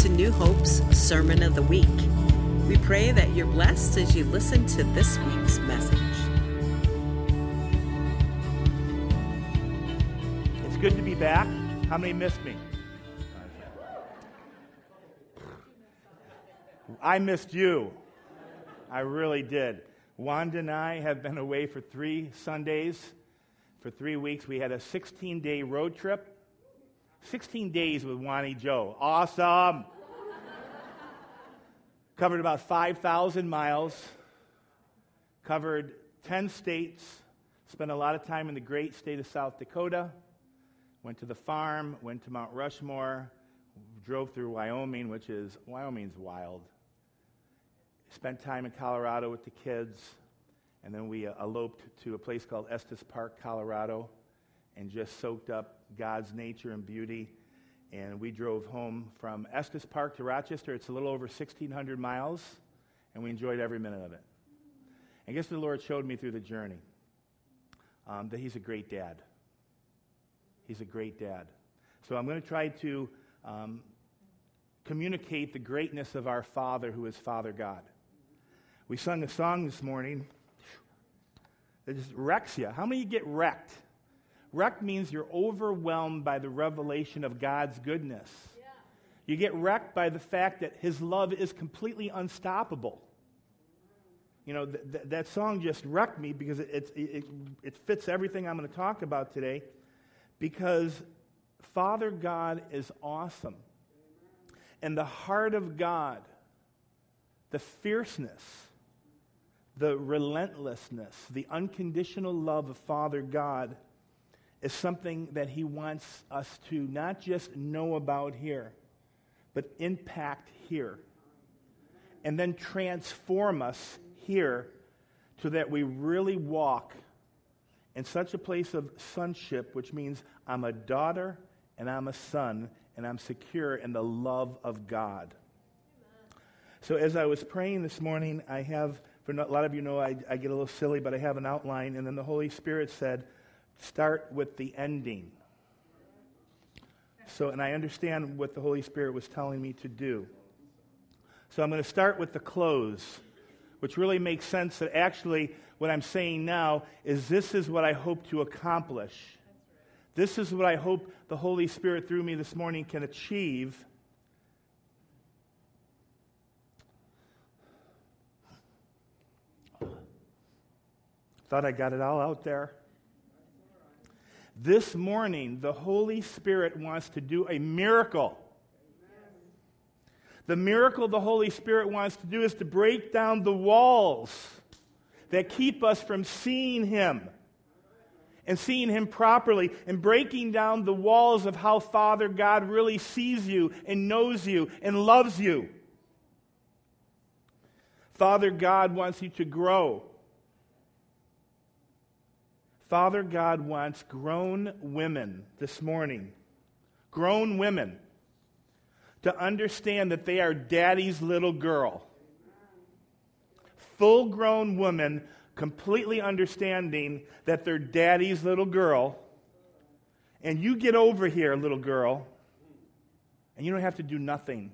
to New Hope's Sermon of the Week. We pray that you're blessed as you listen to this week's message. It's good to be back. How many missed me? I missed you. I really did. Wanda and I have been away for three Sundays. For three weeks, we had a 16 day road trip. 16 days with Wani Joe. Awesome. Covered about 5,000 miles. Covered 10 states. Spent a lot of time in the great state of South Dakota. Went to the farm, went to Mount Rushmore, drove through Wyoming, which is, Wyoming's wild. Spent time in Colorado with the kids, and then we uh, eloped to a place called Estes Park, Colorado, and just soaked up God's nature and beauty. And we drove home from Estes Park to Rochester. It's a little over 1,600 miles, and we enjoyed every minute of it. And guess what the Lord showed me through the journey? Um, that He's a great dad. He's a great dad. So I'm going to try to um, communicate the greatness of our Father who is Father God. We sung a song this morning that just wrecks you. How many get wrecked? Wrecked means you're overwhelmed by the revelation of God's goodness. Yeah. You get wrecked by the fact that His love is completely unstoppable. You know, th- th- that song just wrecked me because it, it, it, it fits everything I'm going to talk about today. Because Father God is awesome. And the heart of God, the fierceness, the relentlessness, the unconditional love of Father God is something that He wants us to not just know about here, but impact here. And then transform us here so that we really walk in such a place of sonship, which means I'm a daughter and I'm a son and I'm secure in the love of God. So, as I was praying this morning, I have, for a lot of you know, I, I get a little silly, but I have an outline, and then the Holy Spirit said, start with the ending. So, and I understand what the Holy Spirit was telling me to do. So, I'm going to start with the close, which really makes sense that actually what I'm saying now is this is what I hope to accomplish. This is what I hope the Holy Spirit through me this morning can achieve. Thought I got it all out there. This morning, the Holy Spirit wants to do a miracle. The miracle the Holy Spirit wants to do is to break down the walls that keep us from seeing Him and seeing Him properly and breaking down the walls of how Father God really sees you and knows you and loves you. Father God wants you to grow. Father God wants grown women this morning, grown women, to understand that they are daddy's little girl. Full grown women completely understanding that they're daddy's little girl. And you get over here, little girl, and you don't have to do nothing.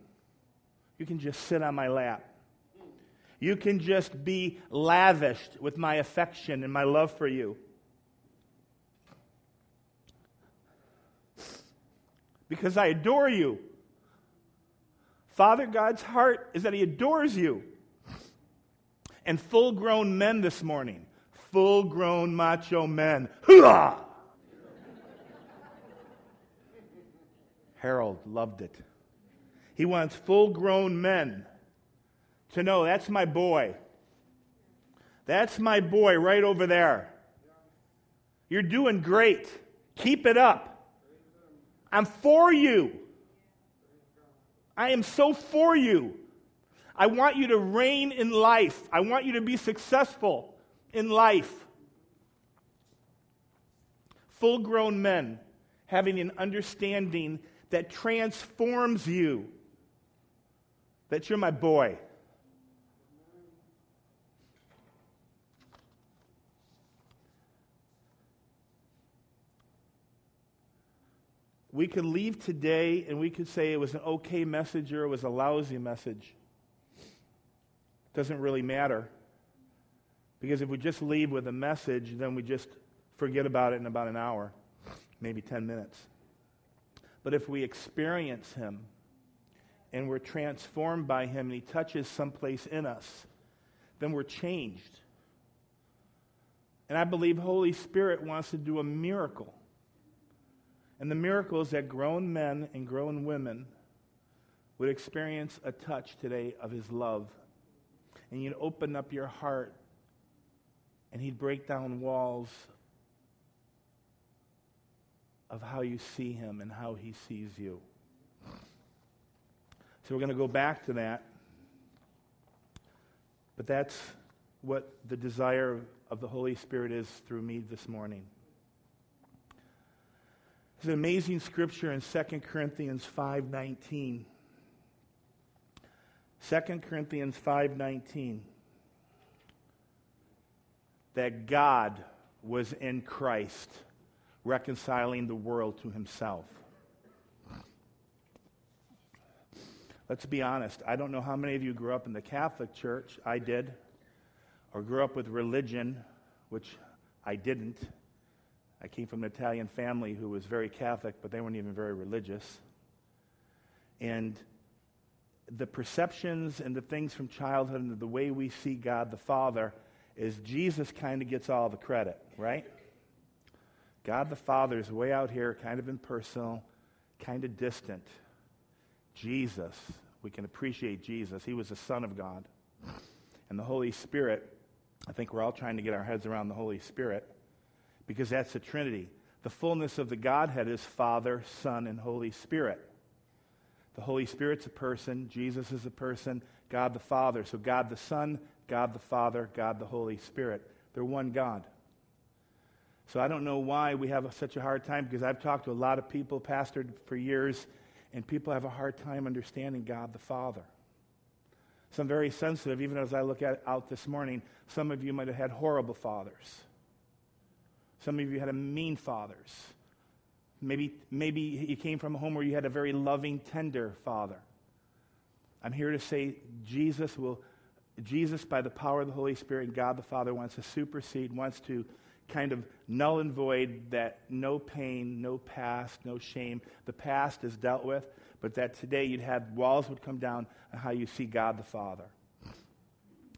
You can just sit on my lap. You can just be lavished with my affection and my love for you. Because I adore you. Father God's heart is that He adores you. And full grown men this morning, full grown macho men, hooah! Harold loved it. He wants full grown men to know that's my boy. That's my boy right over there. You're doing great. Keep it up. I'm for you. I am so for you. I want you to reign in life. I want you to be successful in life. Full grown men having an understanding that transforms you. That you're my boy. We could leave today and we could say it was an okay message or it was a lousy message. It Doesn't really matter. Because if we just leave with a message, then we just forget about it in about an hour, maybe 10 minutes. But if we experience Him and we're transformed by Him and He touches someplace in us, then we're changed. And I believe Holy Spirit wants to do a miracle. And the miracle is that grown men and grown women would experience a touch today of His love. And you'd open up your heart and He'd break down walls of how you see Him and how He sees you. So we're going to go back to that. But that's what the desire of the Holy Spirit is through me this morning. There's an amazing scripture in 2 Corinthians 5:19. 2 Corinthians 5:19 that God was in Christ reconciling the world to himself. Let's be honest. I don't know how many of you grew up in the Catholic Church. I did. Or grew up with religion, which I didn't. I came from an Italian family who was very Catholic, but they weren't even very religious. And the perceptions and the things from childhood and the way we see God the Father is Jesus kind of gets all the credit, right? God the Father is way out here, kind of impersonal, kind of distant. Jesus, we can appreciate Jesus. He was the Son of God. And the Holy Spirit, I think we're all trying to get our heads around the Holy Spirit because that's the Trinity. The fullness of the Godhead is Father, Son, and Holy Spirit. The Holy Spirit's a person, Jesus is a person, God the Father. So God the Son, God the Father, God the Holy Spirit. They're one God. So I don't know why we have a, such a hard time because I've talked to a lot of people, pastored for years, and people have a hard time understanding God the Father. So I'm very sensitive, even as I look at out this morning. Some of you might have had horrible fathers. Some of you had a mean fathers. Maybe, maybe you came from a home where you had a very loving, tender father. I'm here to say Jesus will, Jesus, by the power of the Holy Spirit and God the Father, wants to supersede, wants to kind of null and void that no pain, no past, no shame. The past is dealt with, but that today you'd have walls would come down on how you see God the Father.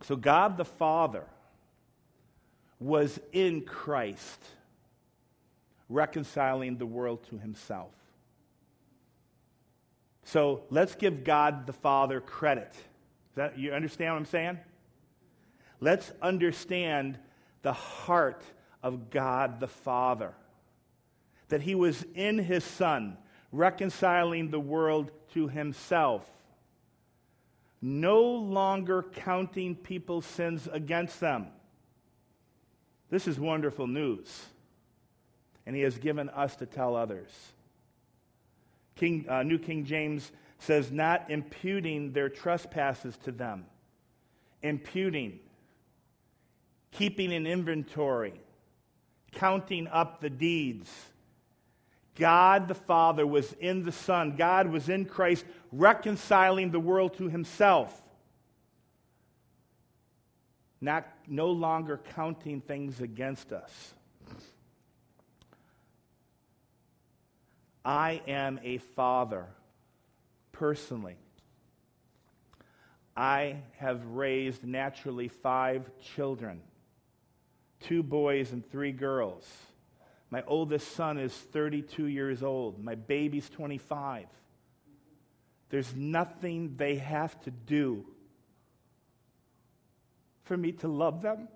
So, God the Father was in Christ, reconciling the world to himself. So let's give God the Father credit. That, you understand what I'm saying? Let's understand the heart of God the Father. That he was in his Son, reconciling the world to himself, no longer counting people's sins against them. This is wonderful news. And he has given us to tell others. King, uh, New King James says, not imputing their trespasses to them. Imputing, keeping an inventory, counting up the deeds. God the Father was in the Son. God was in Christ, reconciling the world to himself. Not, no longer counting things against us. I am a father personally. I have raised naturally five children two boys and three girls. My oldest son is 32 years old. My baby's 25. There's nothing they have to do for me to love them.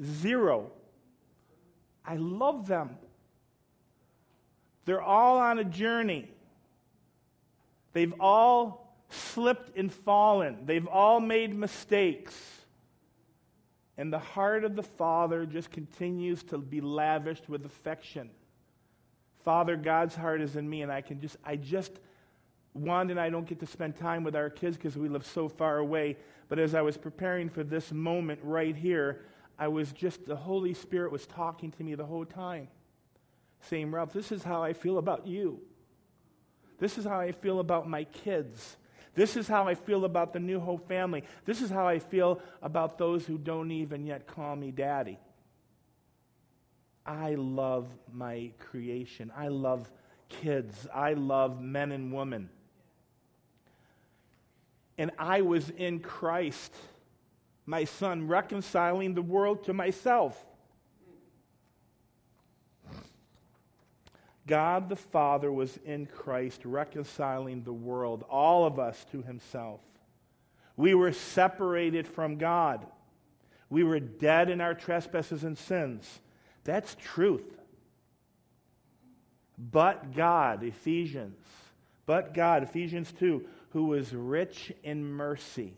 Zero. I love them. They're all on a journey. They've all slipped and fallen. They've all made mistakes. And the heart of the Father just continues to be lavished with affection. Father, God's heart is in me, and I can just, I just, Wanda and I don't get to spend time with our kids because we live so far away. But as I was preparing for this moment right here, I was just, the Holy Spirit was talking to me the whole time, saying, Ralph, this is how I feel about you. This is how I feel about my kids. This is how I feel about the New Hope family. This is how I feel about those who don't even yet call me daddy. I love my creation. I love kids. I love men and women. And I was in Christ, my son, reconciling the world to myself. God the Father was in Christ reconciling the world, all of us, to himself. We were separated from God. We were dead in our trespasses and sins. That's truth. But God, Ephesians, but God, Ephesians 2, who was rich in mercy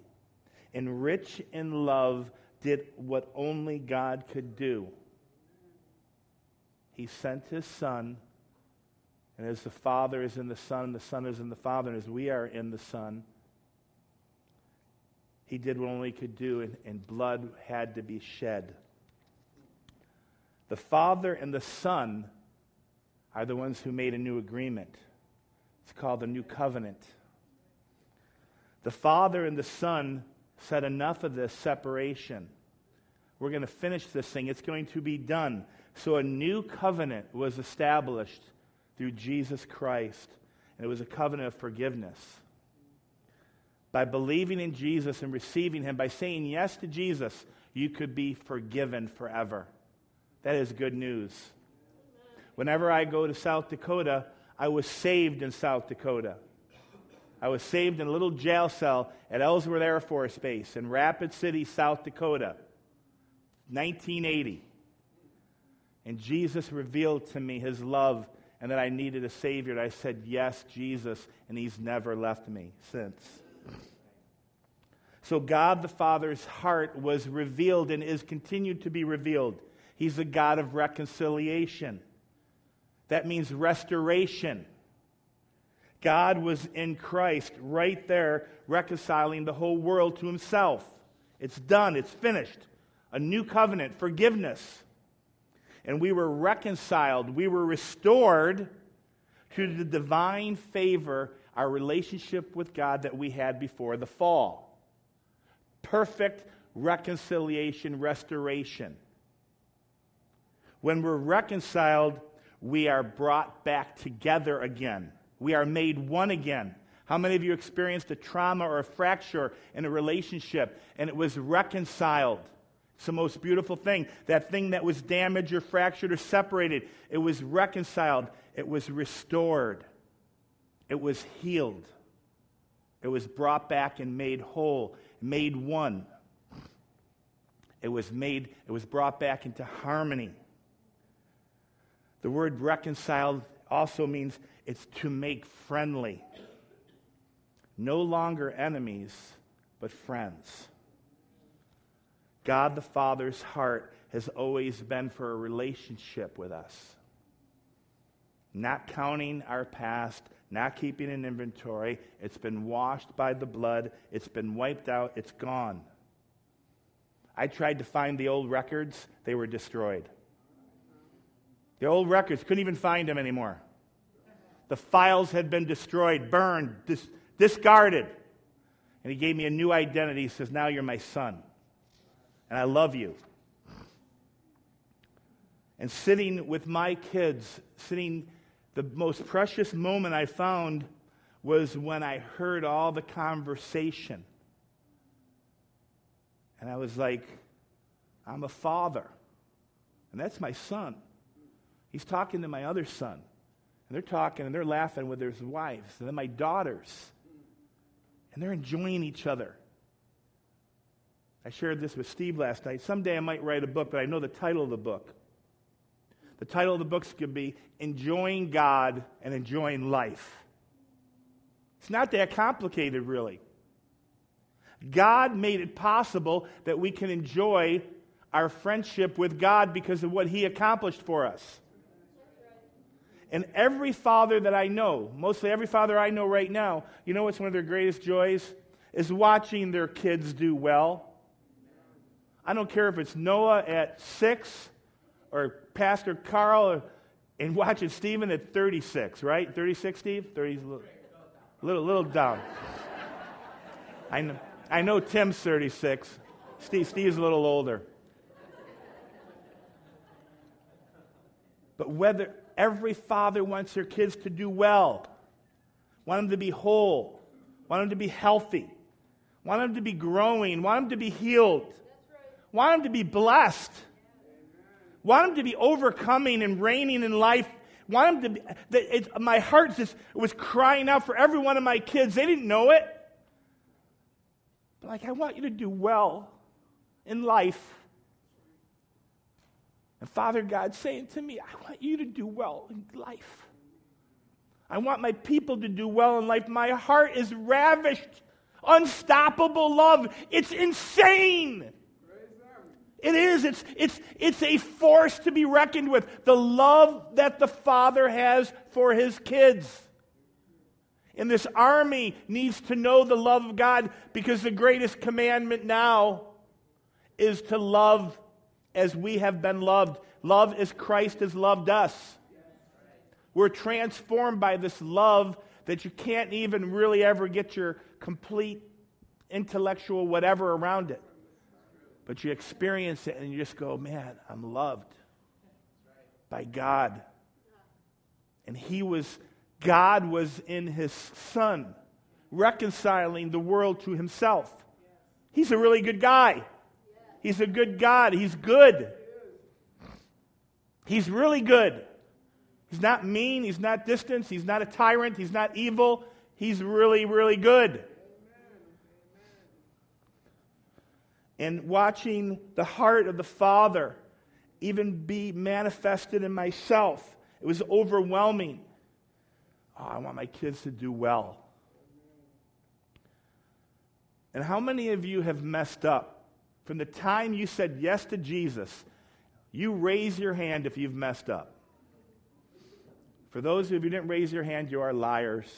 and rich in love, did what only God could do. He sent his Son and as the Father is in the Son, the Son is in the Father, and as we are in the Son, he did what only he could do, and, and blood had to be shed. The Father and the Son are the ones who made a new agreement. It's called the New Covenant. The Father and the Son said, Enough of this separation. We're going to finish this thing. It's going to be done. So a new covenant was established through Jesus Christ. And it was a covenant of forgiveness. By believing in Jesus and receiving Him, by saying yes to Jesus, you could be forgiven forever. That is good news. Whenever I go to South Dakota, I was saved in South Dakota. I was saved in a little jail cell at Ellsworth Air Force Base in Rapid City, South Dakota, 1980. And Jesus revealed to me his love and that I needed a Savior. And I said, Yes, Jesus, and He's never left me since. So, God the Father's heart was revealed and is continued to be revealed. He's a God of reconciliation. That means restoration. God was in Christ right there, reconciling the whole world to Himself. It's done, it's finished. A new covenant, forgiveness and we were reconciled, we were restored to the divine favor, our relationship with God that we had before the fall. Perfect reconciliation, restoration. When we're reconciled, we are brought back together again. We are made one again. How many of you experienced a trauma or a fracture in a relationship and it was reconciled? It's the most beautiful thing. That thing that was damaged or fractured or separated, it was reconciled, it was restored, it was healed, it was brought back and made whole, made one. It was made, it was brought back into harmony. The word reconciled also means it's to make friendly. No longer enemies, but friends. God the Father's heart has always been for a relationship with us. Not counting our past, not keeping an inventory. It's been washed by the blood, it's been wiped out, it's gone. I tried to find the old records, they were destroyed. The old records, couldn't even find them anymore. The files had been destroyed, burned, dis- discarded. And he gave me a new identity. He says, Now you're my son and I love you. And sitting with my kids, sitting, the most precious moment I found was when I heard all the conversation. And I was like, I'm a father. And that's my son. He's talking to my other son. And they're talking and they're laughing with their wives. And then my daughters. And they're enjoying each other. I shared this with Steve last night. Someday I might write a book, but I know the title of the book. The title of the book could be Enjoying God and Enjoying Life. It's not that complicated, really. God made it possible that we can enjoy our friendship with God because of what He accomplished for us. And every father that I know, mostly every father I know right now, you know what's one of their greatest joys? Is watching their kids do well I don't care if it's Noah at six or Pastor Carl And watching Stephen at 36, right? 36, Steve? 30, little, little, little down. I know, I know Tim's 36. Steve, Steve's a little older. But whether every father wants their kids to do well, want them to be whole, want them to be healthy, want them to be growing, want them to be healed, want them to be blessed, want them to be overcoming and reigning in life. Want them to be, it, my heart just was crying out for every one of my kids. They didn't know it. But like, I want you to do well in life. And Father God saying to me, I want you to do well in life. I want my people to do well in life. My heart is ravished. Unstoppable love. It's insane. It is. It's, it's, it's a force to be reckoned with. The love that the Father has for his kids. And this army needs to know the love of God because the greatest commandment now is to love as we have been loved. Love as Christ has loved us. We're transformed by this love that you can't even really ever get your complete intellectual whatever around it. But you experience it and you just go, man, I'm loved by God. And He was, God was in His Son, reconciling the world to Himself. He's a really good guy. He's a good God. He's good. He's really good. He's not mean. He's not distant. He's not a tyrant. He's not evil. He's really, really good. And watching the heart of the Father even be manifested in myself, it was overwhelming. Oh, I want my kids to do well. And how many of you have messed up? From the time you said yes to Jesus, you raise your hand if you've messed up. For those of you who didn't raise your hand, you are liars.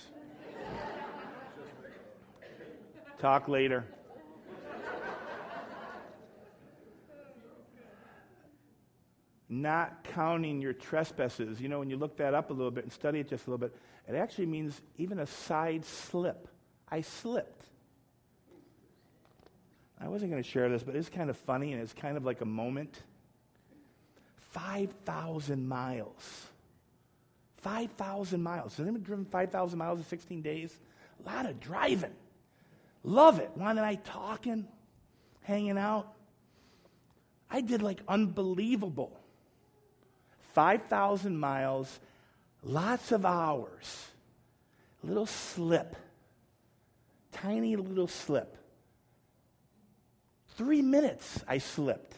Talk later. Not counting your trespasses. You know, when you look that up a little bit and study it just a little bit, it actually means even a side slip. I slipped. I wasn't going to share this, but it's kind of funny and it's kind of like a moment. 5,000 miles. 5,000 miles. Has anyone driven 5,000 miles in 16 days? A lot of driving. Love it. Wanda and I talking, hanging out. I did like unbelievable. 5,000 miles, lots of hours, little slip, tiny little slip. Three minutes I slipped.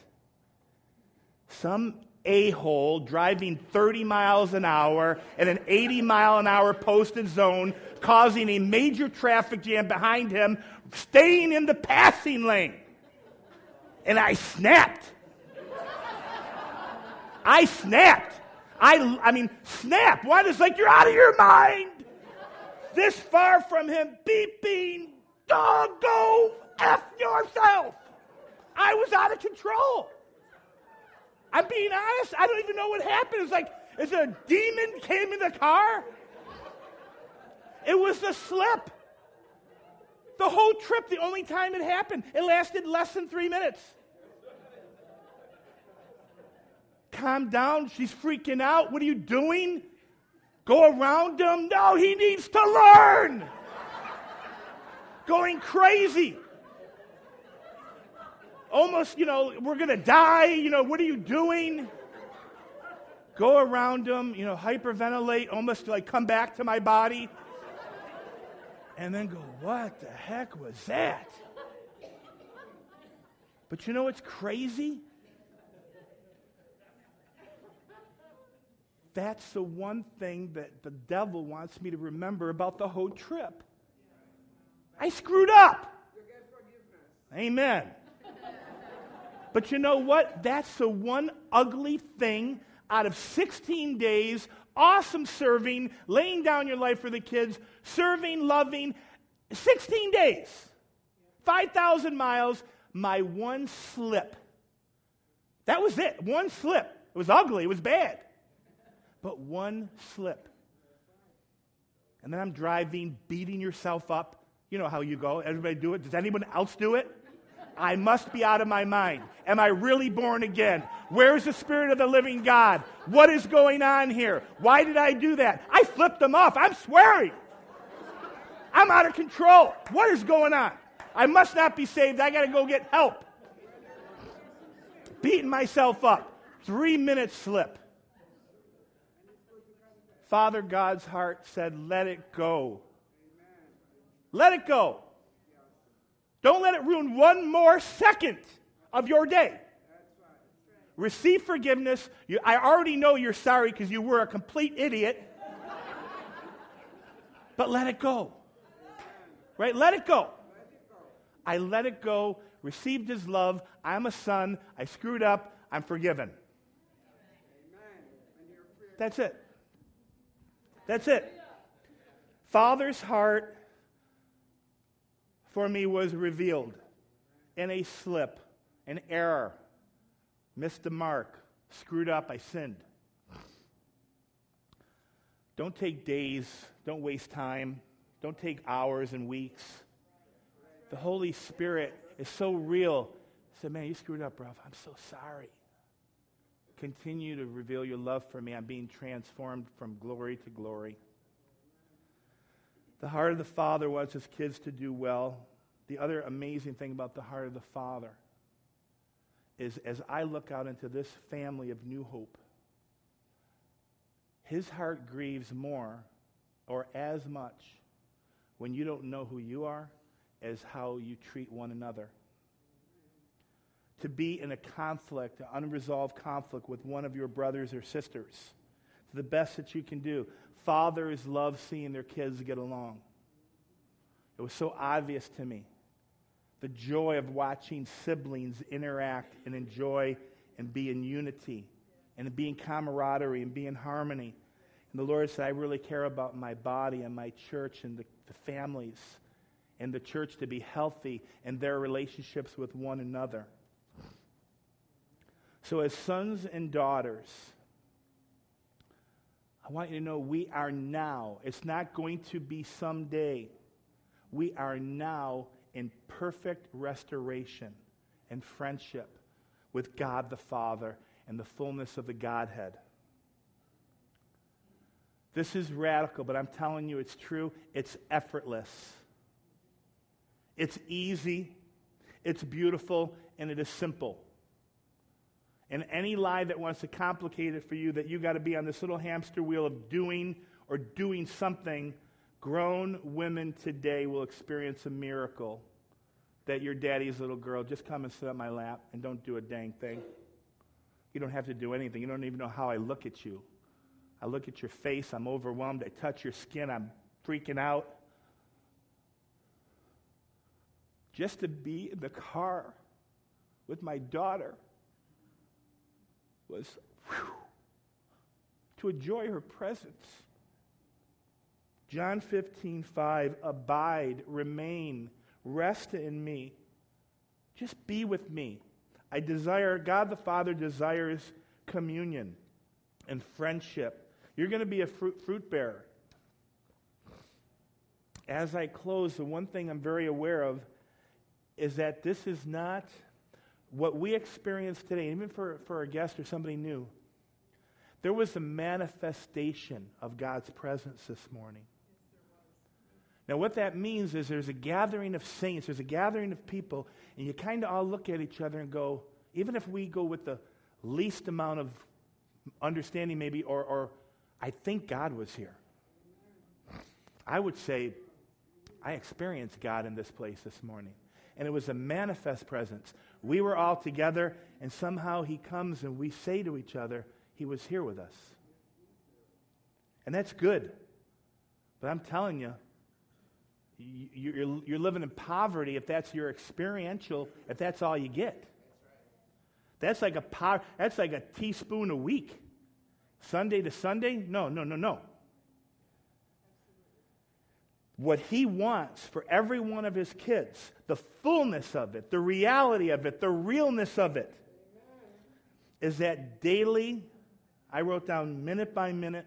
Some a hole driving 30 miles an hour in an 80 mile an hour posted zone, causing a major traffic jam behind him, staying in the passing lane. And I snapped. I snapped. I, I mean, snap. What is like, you're out of your mind. This far from him, beeping, dog, go F yourself. I was out of control. I'm being honest. I don't even know what happened. It's like, is a demon came in the car? It was a slip. The whole trip, the only time it happened, it lasted less than three minutes. Calm down. She's freaking out. What are you doing? Go around him? No, he needs to learn. Going crazy almost, you know, we're going to die. You know, what are you doing? Go around them, you know, hyperventilate, almost like come back to my body. And then go, what the heck was that? But you know what's crazy? That's the one thing that the devil wants me to remember about the whole trip. I screwed up. Amen. But you know what? That's the one ugly thing out of 16 days, awesome serving, laying down your life for the kids, serving, loving. 16 days, 5,000 miles, my one slip. That was it, one slip. It was ugly, it was bad. But one slip. And then I'm driving, beating yourself up. You know how you go. Everybody do it. Does anyone else do it? I must be out of my mind. Am I really born again? Where's the Spirit of the living God? What is going on here? Why did I do that? I flipped them off. I'm swearing. I'm out of control. What is going on? I must not be saved. I got to go get help. Beating myself up. Three minutes slip. Father God's heart said, Let it go. Let it go. Don't let it ruin one more second of your day. Receive forgiveness. You, I already know you're sorry because you were a complete idiot. but let it go. Right? Let it go. I let it go, received his love. I'm a son. I screwed up. I'm forgiven. That's it. That's it. Father's heart for me was revealed in a slip, an error, missed the mark, screwed up, I sinned. Don't take days, don't waste time, don't take hours and weeks. The Holy Spirit is so real. Said, man, you screwed up, bro. I'm so sorry. Continue to reveal your love for me. I'm being transformed from glory to glory. The heart of the Father wants his kids to do well. The other amazing thing about the heart of the Father is as I look out into this family of New Hope, his heart grieves more or as much when you don't know who you are as how you treat one another. To be in a conflict, an unresolved conflict with one of your brothers or sisters, the best that you can do. Fathers love seeing their kids get along. It was so obvious to me. The joy of watching siblings interact and enjoy and be in unity and be in camaraderie and be in harmony. And the Lord said, I really care about my body and my church and the, the families and the church to be healthy and their relationships with one another. So, as sons and daughters, I want you to know we are now. It's not going to be someday. We are now in perfect restoration and friendship with God the Father and the fullness of the Godhead. This is radical, but I'm telling you it's true. It's effortless. It's easy, it's beautiful, and it is simple. And any lie that wants to complicate it for you, that you got to be on this little hamster wheel of doing or doing something, grown women today will experience a miracle that your daddy's little girl just come and sit on my lap and don't do a dang thing. You don't have to do anything. You don't even know how I look at you. I look at your face, I'm overwhelmed. I touch your skin, I'm freaking out. Just to be in the car with my daughter was whew, to enjoy her presence. John 15, 5, abide, remain, rest in me. Just be with me. I desire, God the Father desires communion and friendship. You're going to be a fruit, fruit bearer. As I close, the one thing I'm very aware of is that this is not what we experience today, even for, for a guest or somebody new. There was a manifestation of God's presence this morning. Now, what that means is there's a gathering of saints, there's a gathering of people, and you kind of all look at each other and go, even if we go with the least amount of understanding, maybe, or, or I think God was here. I would say, I experienced God in this place this morning. And it was a manifest presence. We were all together, and somehow He comes and we say to each other, He was here with us. And that's good. But I'm telling you, you're, living in poverty if that's your experiential, if that's all you get. That's like a power, that's like a teaspoon a week. Sunday to Sunday? No, no, no, no. What he wants for every one of his kids, the fullness of it, the reality of it, the realness of it, is that daily I wrote down minute by minute,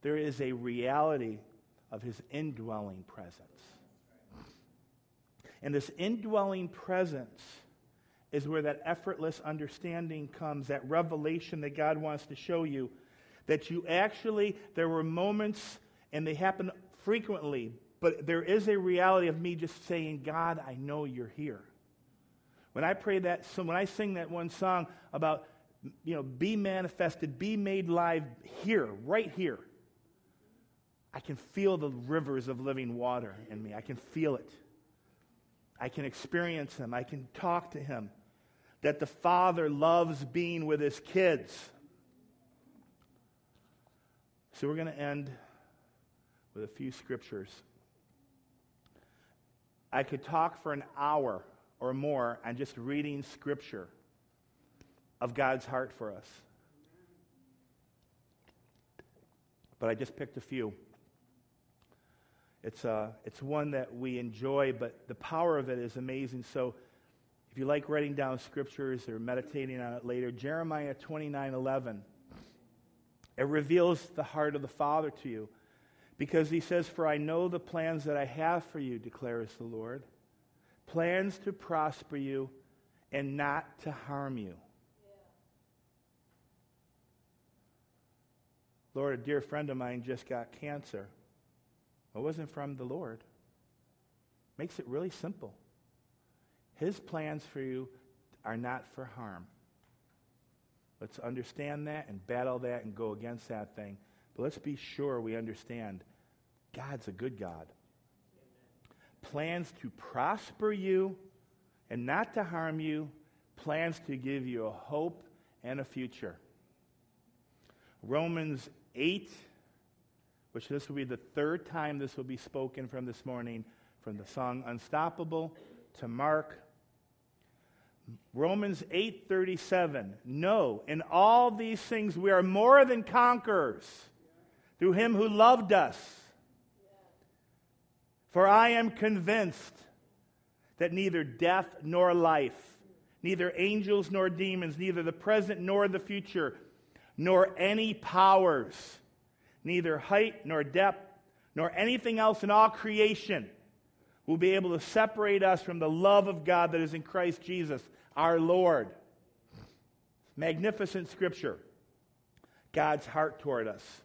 there is a reality of his indwelling presence. And this indwelling presence is where that effortless understanding comes, that revelation that God wants to show you. That you actually, there were moments, and they happen frequently, but there is a reality of me just saying, God, I know you're here. When I pray that, so when I sing that one song about, you know, be manifested, be made live here, right here, I can feel the rivers of living water in me. I can feel it. I can experience Him. I can talk to Him. That the Father loves being with His kids. So we're going to end with a few scriptures. I could talk for an hour or more on just reading scripture of God's heart for us. But I just picked a few. It's, uh, it's one that we enjoy, but the power of it is amazing. So if you like writing down scriptures or meditating on it later, Jeremiah 29 11. It reveals the heart of the Father to you. Because he says, For I know the plans that I have for you, declares the Lord plans to prosper you and not to harm you. Lord, a dear friend of mine just got cancer. It wasn't from the Lord. Makes it really simple. His plans for you are not for harm. Let's understand that and battle that and go against that thing. But let's be sure we understand God's a good God. Plans to prosper you and not to harm you, plans to give you a hope and a future. Romans 8 which this will be the third time this will be spoken from this morning, from the song Unstoppable to Mark. Romans 8:37 No, in all these things we are more than conquerors through him who loved us. For I am convinced that neither death nor life, neither angels nor demons, neither the present nor the future, nor any powers neither height nor depth nor anything else in all creation will be able to separate us from the love of God that is in Christ Jesus, our Lord. Magnificent scripture. God's heart toward us,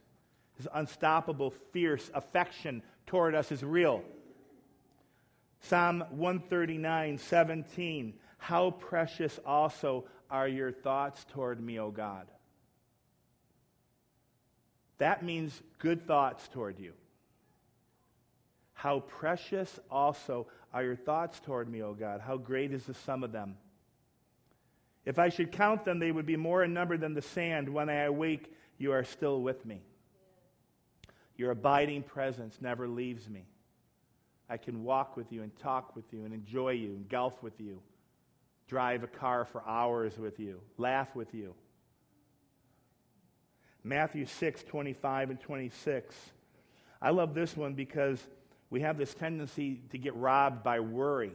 his unstoppable, fierce affection toward us is real. Psalm 139, 17. How precious also are your thoughts toward me, O God. That means good thoughts toward you. How precious also are your thoughts toward me, O God. How great is the sum of them. If I should count them, they would be more in number than the sand. When I awake, you are still with me. Your abiding presence never leaves me. I can walk with you and talk with you and enjoy you and golf with you, drive a car for hours with you, laugh with you. Matthew 6, 25 and 26. I love this one because we have this tendency to get robbed by worry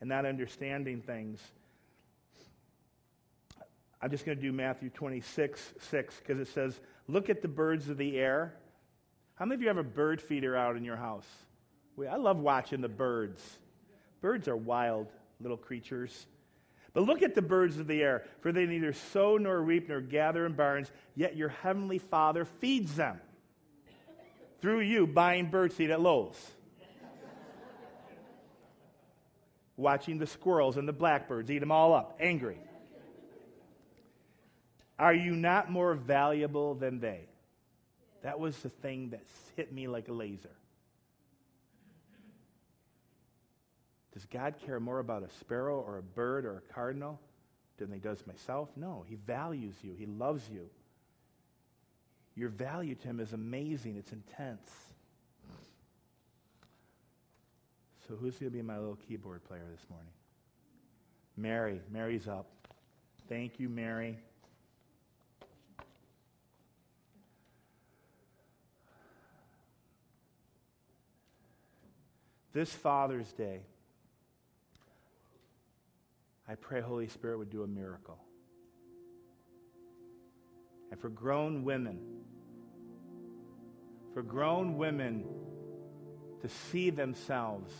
and not understanding things. I'm just going to do Matthew 26, 6, because it says, Look at the birds of the air. How many of you have a bird feeder out in your house? I love watching the birds. Birds are wild little creatures. But look at the birds of the air, for they neither sow nor reap nor gather in barns, yet your heavenly Father feeds them. Through you buying birdseed at Lowe's. Watching the squirrels and the blackbirds eat them all up, angry. Are you not more valuable than they? That was the thing that hit me like a laser. Does God care more about a sparrow or a bird or a cardinal than he does myself? No, he values you, he loves you. Your value to him is amazing, it's intense. So, who's going to be my little keyboard player this morning? Mary. Mary's up. Thank you, Mary. This Father's Day, I pray Holy Spirit would do a miracle. And for grown women, for grown women to see themselves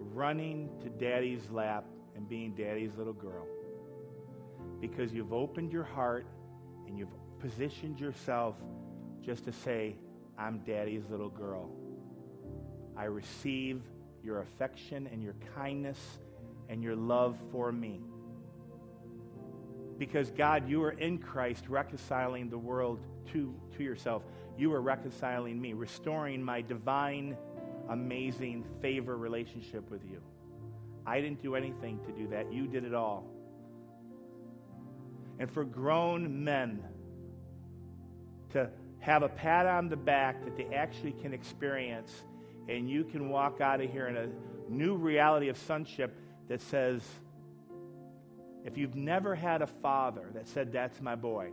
running to daddy's lap and being daddy's little girl. Because you've opened your heart and you've positioned yourself just to say, I'm daddy's little girl. I receive your affection and your kindness and your love for me. Because, God, you are in Christ reconciling the world to, to yourself. You are reconciling me, restoring my divine, amazing favor relationship with you. I didn't do anything to do that. You did it all. And for grown men to have a pat on the back that they actually can experience, and you can walk out of here in a new reality of sonship that says, if you've never had a father that said, That's my boy,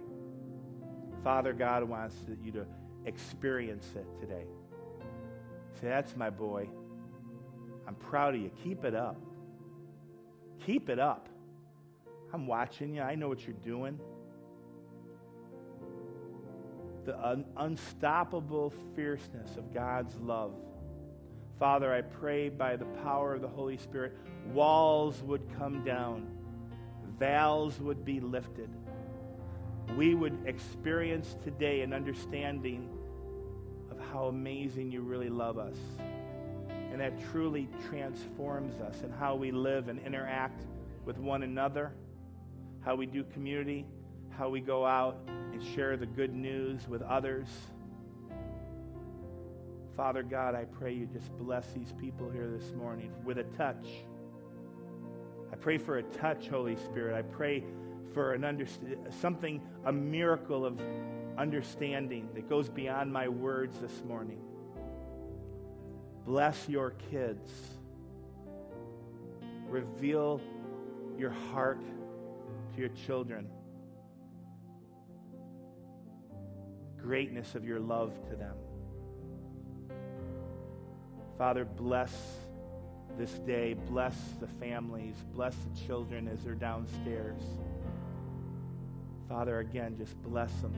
Father God wants you to experience it today. Say, That's my boy. I'm proud of you. Keep it up. Keep it up. I'm watching you. I know what you're doing. The un- unstoppable fierceness of God's love. Father, I pray by the power of the Holy Spirit, walls would come down, veils would be lifted. We would experience today an understanding of how amazing you really love us. And that truly transforms us in how we live and interact with one another, how we do community, how we go out and share the good news with others. Father God, I pray you just bless these people here this morning with a touch. I pray for a touch, Holy Spirit. I pray for an underst- something, a miracle of understanding that goes beyond my words this morning. Bless your kids. Reveal your heart to your children. Greatness of your love to them. Father, bless this day. Bless the families. Bless the children as they're downstairs. Father, again, just bless them.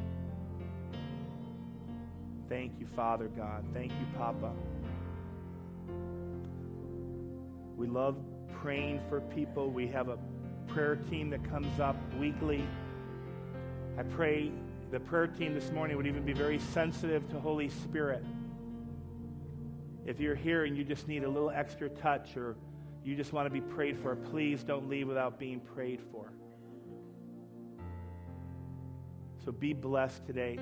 Thank you, Father God. Thank you, Papa. We love praying for people. We have a prayer team that comes up weekly. I pray the prayer team this morning would even be very sensitive to Holy Spirit. If you're here and you just need a little extra touch or you just want to be prayed for, please don't leave without being prayed for. So be blessed today.